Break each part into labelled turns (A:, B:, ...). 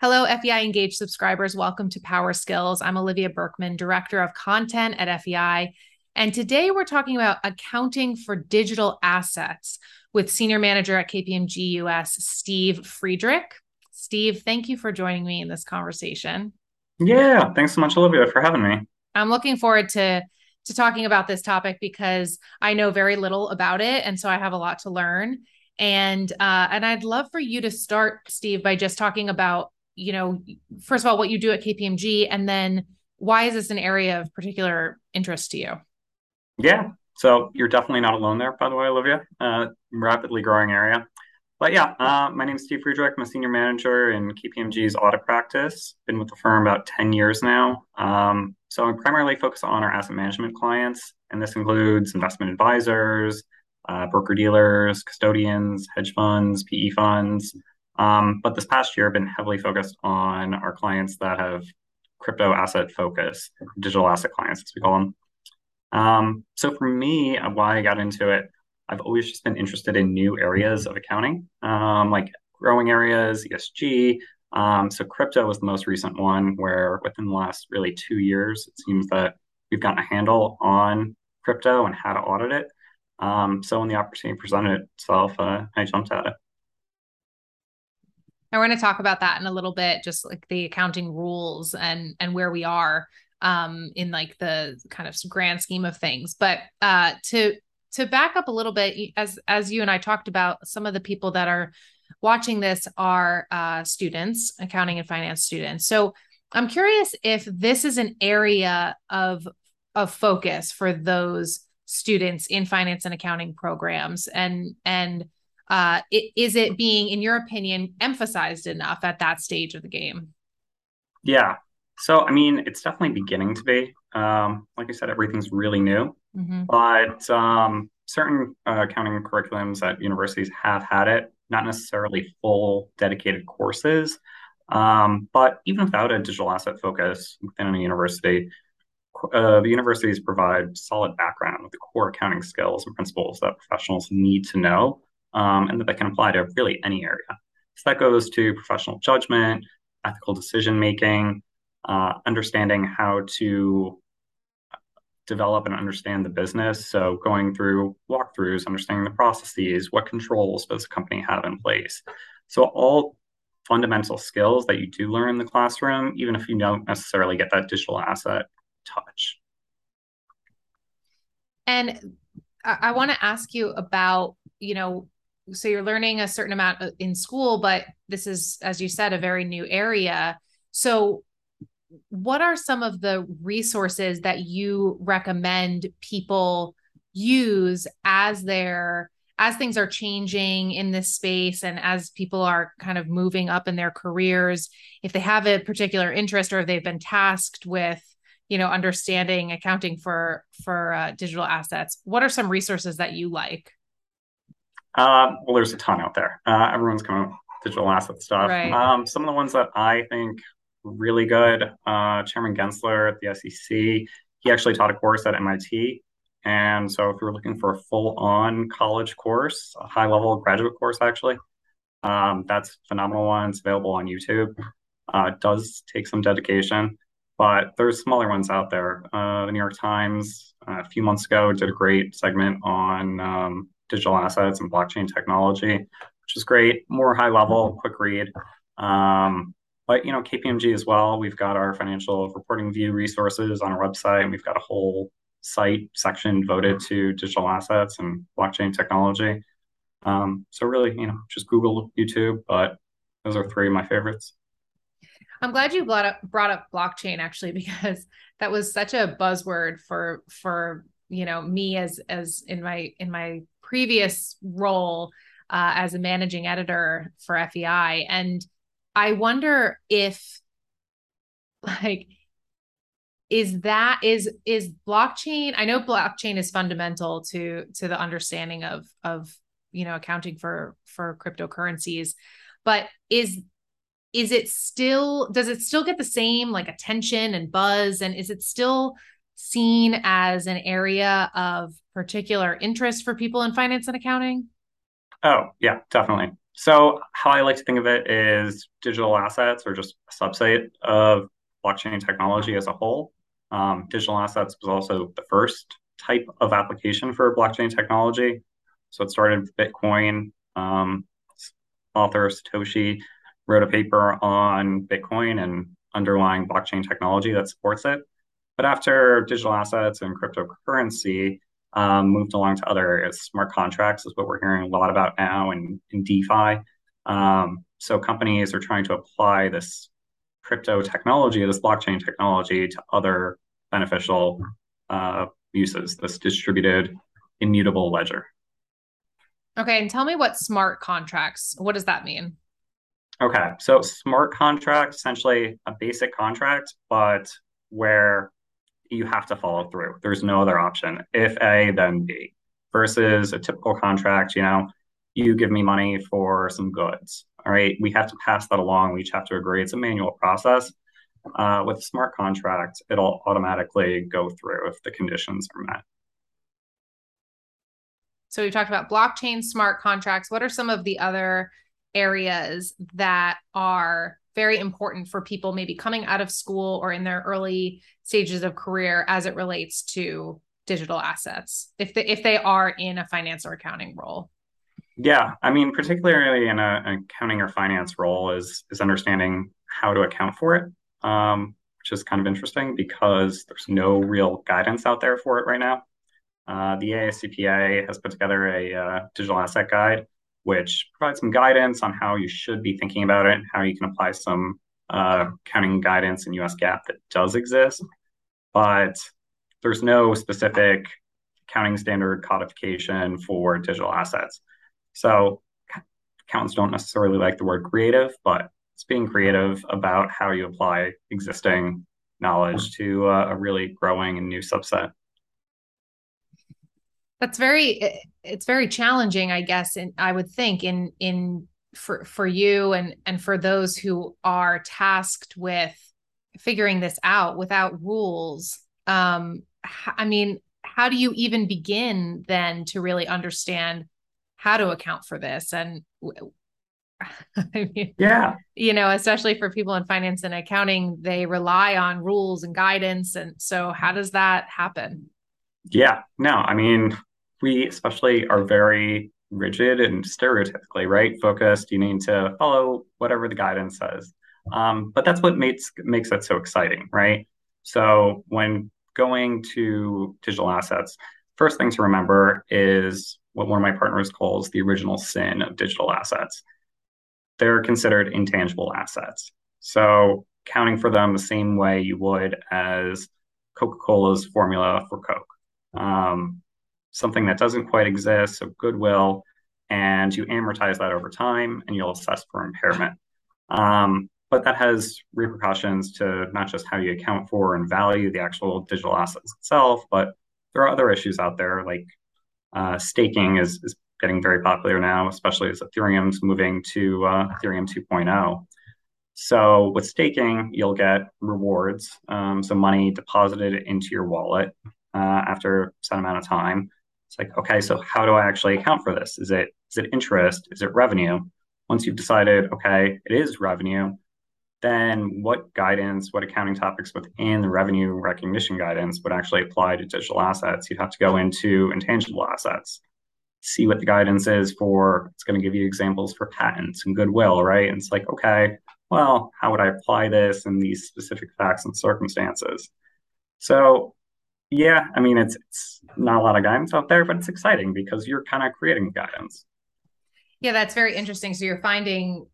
A: Hello, FEI Engage subscribers. Welcome to Power Skills. I'm Olivia Berkman, Director of Content at FEI. And today we're talking about accounting for digital assets with Senior Manager at KPMG US, Steve Frydrych. Steve, thank you for joining me in this conversation.
B: Yeah, thanks so much, Olivia, for having me.
A: I'm looking forward to to talking about this topic because I know very little about it, and so I have a lot to learn. And uh, and I'd love for you to start, Steve, by just talking about you know, first of all, what you do at KPMG, and then why is this an area of particular interest to you?
B: Yeah, so you're definitely not alone there, by the way, Olivia. Uh, rapidly growing area. But yeah, uh, my name is Steve Frydrych. I'm a senior manager in KPMG's audit practice. Been with the firm about 10 years now. Um, so I'm primarily focused on our asset management clients, and this includes investment advisors, uh, broker dealers, custodians, hedge funds, PE funds, um, but this past year, I've been heavily focused on our clients that have crypto asset focus, digital asset clients, as we call them. Um, so for me, why I got into it, I've always just been interested in new areas of accounting, um, like growing areas, ESG. Um, so crypto was the most recent one where within the last really two years, it seems that we've gotten a handle on crypto and how to audit it. Um, so when the opportunity presented itself, uh, I jumped at it.
A: We're going to talk about that in a little bit, just like the accounting rules and and where we are um, in like the kind of grand scheme of things. But uh, to to back up a little bit, as as you and I talked about, some of the people that are watching this are uh, students, accounting and finance students. So I'm curious if this is an area of of focus for those students in finance and accounting programs, and and uh, is it being, in your opinion, emphasized enough at that stage of the game?
B: Yeah. So, I mean, it's definitely beginning to be. Um, like I said, everything's really new, mm-hmm. but um, certain uh, accounting curriculums at universities have had it, not necessarily full dedicated courses. Um, but even without a digital asset focus within a university, uh, the universities provide solid background with the core accounting skills and principles that professionals need to know um, and that they can apply to really any area. So that goes to professional judgment, ethical decision making, uh, understanding how to develop and understand the business. So going through walkthroughs, understanding the processes, what controls does a company have in place. So all fundamental skills that you do learn in the classroom, even if you don't necessarily get that digital asset touch.
A: And I, I want to ask you about, you know, so you're learning a certain amount in school but this is as you said a very new area. So what are some of the resources that you recommend people use as they're as things are changing in this space and as people are kind of moving up in their careers if they have a particular interest or if they've been tasked with you know understanding accounting for for uh, digital assets? What are some resources that you like
B: uh, well, there's a ton out there. Uh, everyone's coming up digital asset stuff. Right. Um, some of the ones that I think really good, uh, Chairman Gensler at the SEC, he actually taught a course at MIT. And so if you're looking for a full-on college course, a high-level graduate course, actually, um, that's a phenomenal one. It's available on YouTube. Uh, it does take some dedication, but there's smaller ones out there. Uh, the New York Times uh, a few months ago did a great segment on um, digital assets and blockchain technology, which is great. More high level, quick read. Um, but you know, KPMG as well. We've got our financial reporting view resources on our website, and we've got a whole site section devoted to digital assets and blockchain technology. Um, so really, you know, just Google, YouTube, but those are three of my favorites.
A: I'm glad you brought up brought up blockchain actually because that was such a buzzword for for you know me as as in my in my previous role uh, as a managing editor for FEI. And I wonder if, like, is that is is blockchain i know blockchain is fundamental to to the understanding of of you know accounting for for cryptocurrencies but is is it still does it still get the same like attention and buzz and is it still seen as an area of particular interest for people in finance and accounting?
B: Oh, yeah, definitely. So how I like to think of it is digital assets or just a subset of blockchain technology as a whole. Um, digital assets was also the first type of application for blockchain technology. So it started with Bitcoin. Um, author Satoshi wrote a paper on Bitcoin and underlying blockchain technology that supports it. But after digital assets and cryptocurrency um, moved along to other areas, smart contracts is what we're hearing a lot about now in, in DeFi. Um, so companies are trying to apply this crypto technology, this blockchain technology, to other beneficial uh, uses, this distributed immutable ledger.
A: Okay, and tell me what smart contracts, what does that mean?
B: Okay, so smart contract, essentially a basic contract, but where you have to follow through. There's no other option. If A, then B. Versus a typical contract, you know, you give me money for some goods. All right, we have to pass that along. We each have to agree. It's a manual process. Uh, with a smart contract, it'll automatically go through if the conditions are met.
A: So we've talked about blockchain smart contracts. What are some of the other areas that are very important for people maybe coming out of school or in their early stages of career as it relates to digital assets if they, if they are in a finance or accounting role?
B: Yeah, I mean, particularly in a, an accounting or finance role, is is understanding how to account for it, um, which is kind of interesting because there's no real guidance out there for it right now. Uh, the AICPA has put together a uh, digital asset guide, which provides some guidance on how you should be thinking about it how you can apply some uh, accounting guidance in US GAAP that does exist. But there's no specific accounting standard codification for digital assets. So accountants don't necessarily like the word creative, but it's being creative about how you apply existing knowledge to uh, a really growing and new subset
A: that's very it's very challenging i guess and i would think in in for for you and and for those who are tasked with figuring this out without rules um i mean how do you even begin then to really understand how to account for this? And
B: I mean, yeah.
A: you know especially for people in finance and accounting they rely on rules and guidance. And so how does that happen?
B: Yeah. No i mean we especially are very rigid and stereotypically right focused. You need to follow whatever the guidance says. Um, but that's what makes makes it so exciting right? So when going to digital assets first thing to remember is what one of my partners calls the original sin of digital assets. They're considered intangible assets. So counting for them the same way you would as coca-cola's formula for coke. Um, something that doesn't quite exist, so goodwill, and you amortize that over time and you'll assess for impairment. Um, but that has repercussions to not just how you account for and value the actual digital assets itself, but there are other issues out there like uh, staking is, is getting very popular now, especially as Ethereum's moving to uh, Ethereum 2.0. So with staking, you'll get rewards, um, so money deposited into your wallet uh, after a set amount of time. Like, okay, so how do I actually account for this? Is it is it interest? Is it revenue? Once you've decided, okay, it is revenue, then what guidance, what accounting topics within the revenue recognition guidance would actually apply to digital assets? You'd have to go into intangible assets, see what the guidance is for. It's going to give you examples for patents and goodwill, right? And it's like, okay, well, how would I apply this in these specific facts and circumstances? So yeah, I mean, it's it's not a lot of guidance out there, but it's exciting because you're kind of creating guidance.
A: Yeah, that's very interesting. So you're finding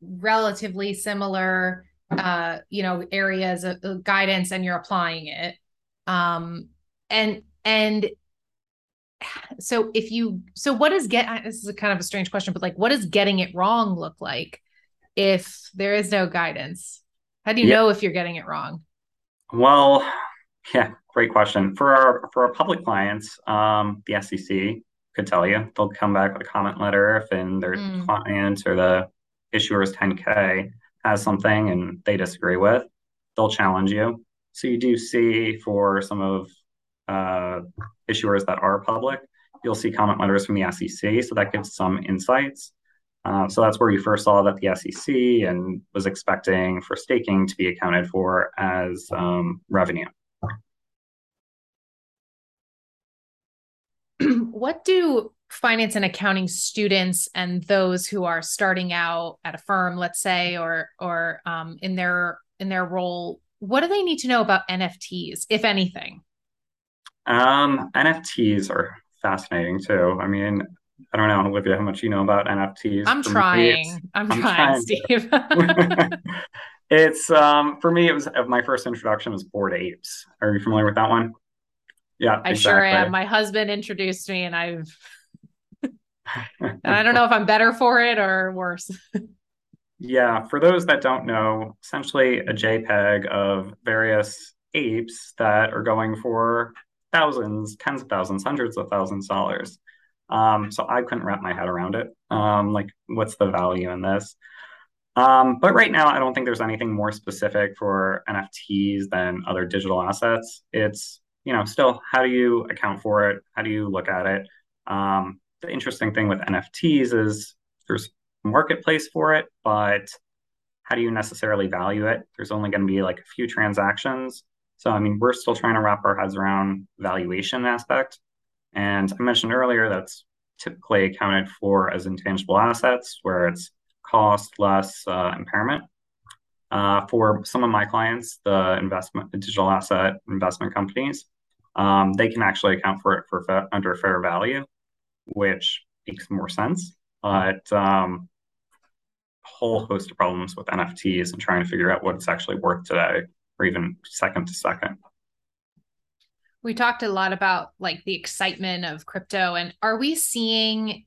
A: relatively similar, uh, you know, areas of, of guidance, and you're applying it. Um, and and so if you, so what is get? This is a kind of a strange question, but like, what does getting it wrong look like if there is no guidance? How do you yeah. know if you're getting it wrong?
B: Well, yeah, great question. For our for our public clients, um, the SEC could tell you they'll come back with a comment letter if in their mm. client or the issuer's 10K has something and they disagree with, they'll challenge you. So you do see for some of uh, issuers that are public, you'll see comment letters from the SEC. So that gives some insights. Uh, so that's where you first saw that the SEC and was expecting for staking to be accounted for as um, revenue.
A: What do finance and accounting students and those who are starting out at a firm, let's say, or or um, in their in their role, what do they need to know about NFTs, if anything?
B: Um, NFTs are fascinating too. I mean, I don't know, Olivia, how much you know about NFTs.
A: I'm trying. I'm, I'm, trying, trying Steve.
B: it's um for me, it was my first introduction was Bored Apes. Are you familiar with that one? Yeah,
A: I exactly. sure am. My husband introduced me, and I've and I don't know if I'm better for it or worse.
B: yeah, for those that don't know, essentially a JPEG of various apes that are going for thousands, tens of thousands, hundreds of thousands of dollars. Um, so I couldn't wrap my head around it. Um, like, what's the value in this? Um, but right now, I don't think there's anything more specific for NFTs than other digital assets. It's you know still how do you account for it? How do you look at it? Um, the interesting thing with NFTs is there's marketplace for it, but how do you necessarily value it? There's only going to be like a few transactions. So, I mean, we're still trying to wrap our heads around valuation aspect. And I mentioned earlier that's typically accounted for as intangible assets, where it's cost less uh, impairment. Uh, for some of my clients, the investment, digital asset investment companies, um, they can actually account for it for fa- under fair value which makes more sense. But um, whole host of problems with NFTs and trying to figure out what it's actually worth today or even second to second.
A: We talked a lot about like the excitement of crypto and are we seeing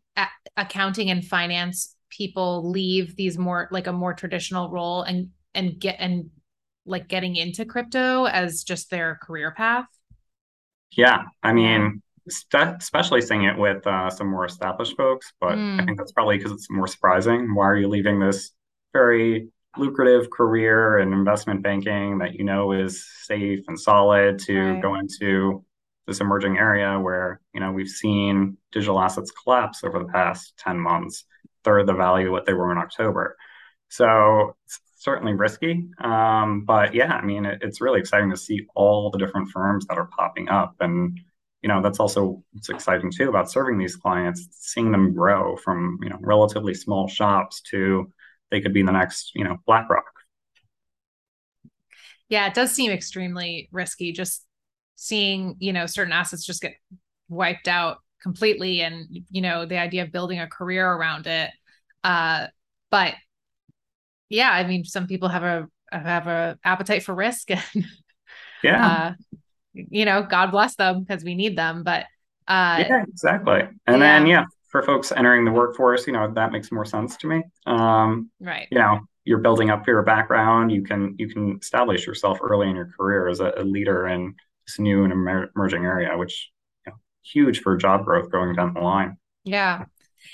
A: accounting and finance people leave these more like a more traditional role and and get and like getting into crypto as just their career path?
B: Yeah, I mean, especially seeing it with uh, some more established folks. But mm. I think that's probably because it's more surprising. Why are you leaving this very lucrative career in investment banking that you know is safe and solid to right. go into this emerging area where you know we've seen digital assets collapse over the past 10 months third the value of what they were in october so it's certainly risky. Um, but yeah i mean it, it's really exciting to see all the different firms that are popping up. And you know that's also what's exciting too about serving these clients seeing them grow from you know relatively small shops to they could be the next you know blackrock.
A: Yeah it does seem extremely risky just seeing you know certain assets just get wiped out completely and you know the idea of building a career around it. Uh but yeah i mean some people have a have a appetite for risk and
B: yeah
A: uh, you know, God bless them because we need them. But
B: uh, yeah, exactly. And yeah. then yeah, for folks entering the workforce, you know, that makes more sense to me. Um,
A: right.
B: You know, you're building up your background. You can you can establish yourself early in your career as a, a leader in this new and emerging area, which you know, huge for job growth going down the line.
A: Yeah.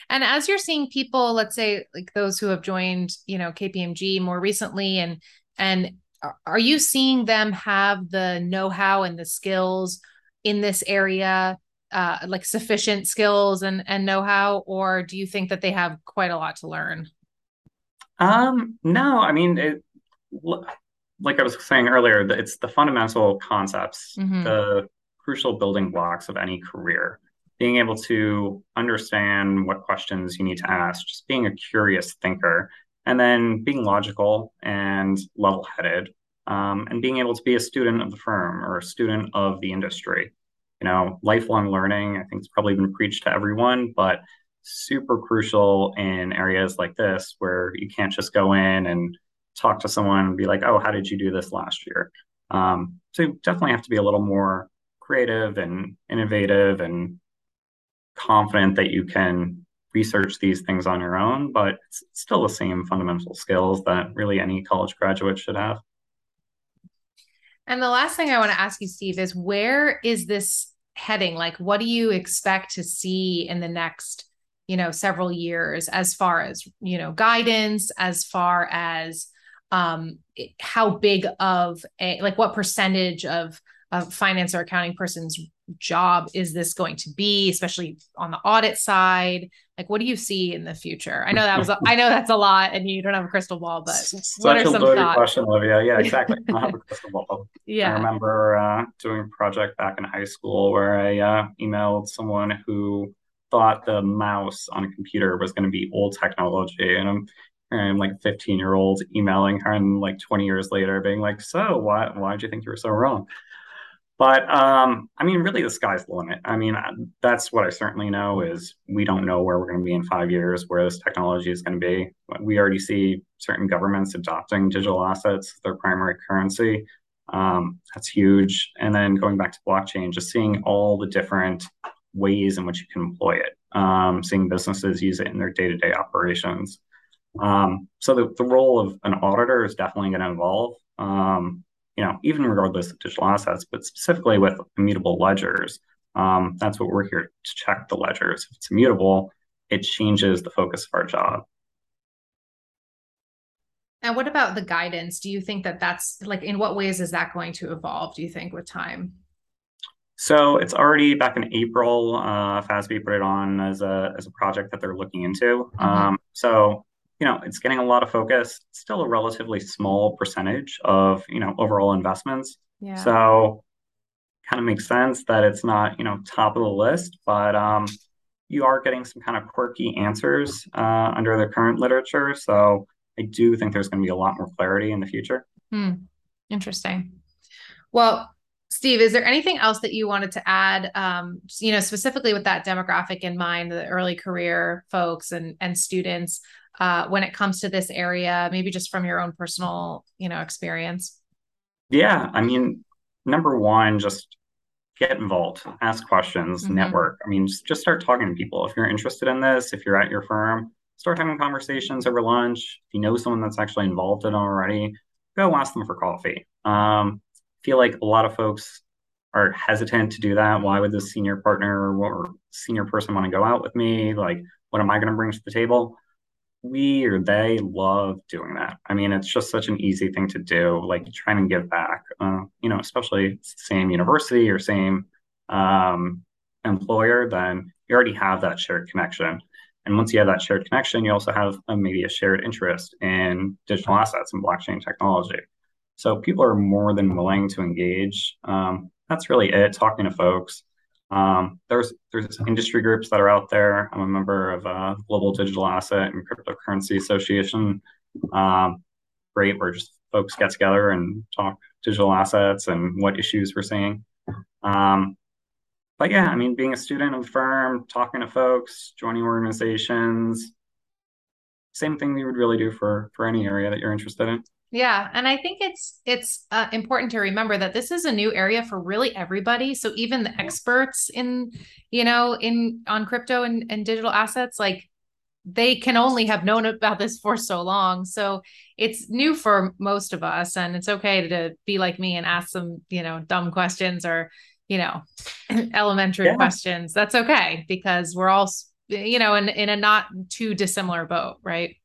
A: And as you're seeing people, let's say like those who have joined, you know, KPMG more recently and and are you seeing them have the know-how and the skills in this area uh, like sufficient skills and and know-how or do you think that they have quite a lot to learn
B: um no i mean it, like i was saying earlier it's the fundamental concepts mm-hmm. the crucial building blocks of any career being able to understand what questions you need to ask just being a curious thinker and then being logical and level headed, um, and being able to be a student of the firm or a student of the industry. You know, lifelong learning, I think, it's probably been preached to everyone, but super crucial in areas like this where you can't just go in and talk to someone and be like, oh, how did you do this last year? Um, so you definitely have to be a little more creative and innovative and confident that you can research these things on your own, but it's still the same fundamental skills that really any college graduate should have.
A: And the last thing I want to ask you, Steve, is where is this heading? Like, what do you expect to see in the next, you know, several years as far as, you know, guidance, as far as um, how big of a, like, what percentage of a finance or accounting person's job is this going to be, especially on the audit side? Like, what do you see in the future? I know that was, a, I know that's a lot, and you don't have a crystal ball, but
B: Such
A: what are
B: a
A: some
B: loaded
A: thoughts?
B: question, Olivia. Yeah, exactly. I don't have a crystal ball.
A: yeah I
B: remember uh, doing a project back in high school where I uh, emailed someone who thought the mouse on a computer was going to be old technology, and I'm, I'm like a 15 year old emailing her, and like 20 years later, being like, "So, why why did you think you were so wrong?" But um, I mean, really, the sky's the limit. I mean, that's what I certainly know is we don't know where we're going to be in five years, where this technology is going to be. We already see certain governments adopting digital assets as their primary currency. Um, that's huge. And then going back to blockchain, just seeing all the different ways in which you can employ it, um, seeing businesses use it in their day-to-day operations. Um, so the, the role of an auditor is definitely going to evolve. Um, you know, even regardless of digital assets, but specifically with immutable ledgers, um, that's what we're here to check the ledgers. If it's immutable, it changes the focus of our job.
A: And what about the guidance? Do you think that that's like, in what ways is that going to evolve, do you think, with time?
B: So it's already back in April. Uh, FASB put it on as a as a project that they're looking into.
A: Mhm.
B: Um, so you know, it's getting a lot of focus. It's still a relatively small percentage of you know overall investments.
A: Yeah.
B: So kind of makes sense that it's not you know top of the list, but um, you are getting some kind of quirky answers uh, under the current literature. So I do think there's going to be a lot more clarity in the future.
A: Hmm. Interesting. Well, Steve, is there anything else that you wanted to add? Um, you know, specifically with that demographic in mind, the early career folks and and students, uh, when it comes to this area, maybe just from your own personal, you know, experience.
B: Yeah, I mean, number one, just get involved, ask questions,
A: Mhm.
B: network. I mean, just, just start talking to people. If you're interested in this, if you're at your firm, start having conversations over lunch. If you know someone that's actually involved in it already, go ask them for coffee. Um, feel like a lot of folks are hesitant to do that. Why would this senior partner or senior person want to go out with me? Like, what am I going to bring to the table? We or they love doing that. I mean, it's just such an easy thing to do, like trying to give back. Uh, you know, especially same university or same um, employer, then you already have that shared connection. And once you have that shared connection, you also have uh, maybe a shared interest in digital assets and blockchain technology. So people are more than willing to engage. Um, that's really it. Talking to folks. Um, there's there's industry groups that are out there. I'm a member of uh, Global Digital Asset and Cryptocurrency Association. Um, great, where just folks get together and talk digital assets and what issues we're seeing. Um, but yeah, I mean, being a student of the firm, talking to folks, joining organizations, same thing we would really do for for any area that you're interested in.
A: Yeah, and I think it's it's uh, important to remember that this is a new area for really everybody. So even the experts in, you know, in on crypto and, and digital assets, like they can only have known about this for so long. So it's new for most of us, and it's okay to be like me and ask some, you know, dumb questions or, you know, elementary
B: Yeah.
A: questions. That's okay because we're all, you know, in in a not too dissimilar boat, right?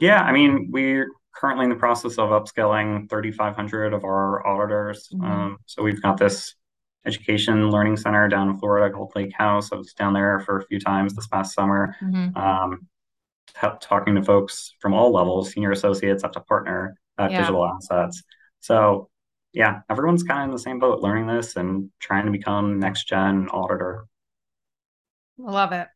B: Yeah, I mean, we're currently in the process of upskilling 3,500 of our auditors.
A: Mhm.
B: Um, so we've got this education learning center down in Florida called Lake House. I was down there for a few times this past summer,
A: Mhm.
B: um, t- talking to folks from all levels, senior associates up to partner at
A: Yeah.
B: digital assets. So yeah, everyone's kind of in the same boat, learning this and trying to become next gen auditor.
A: Love it.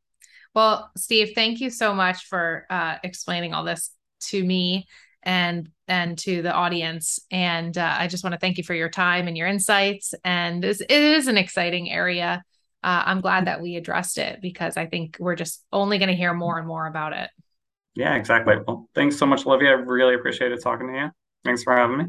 A: Well, Steve, thank you so much for uh, explaining all this to me and and to the audience. And uh, I just want to thank you for your time and your insights. And it's, it is an exciting area. Uh, I'm glad that we addressed it because I think we're just only going to hear more and more about it.
B: Yeah, exactly. Well, thanks so much, Olivia. I really appreciated talking to you. Thanks for having me.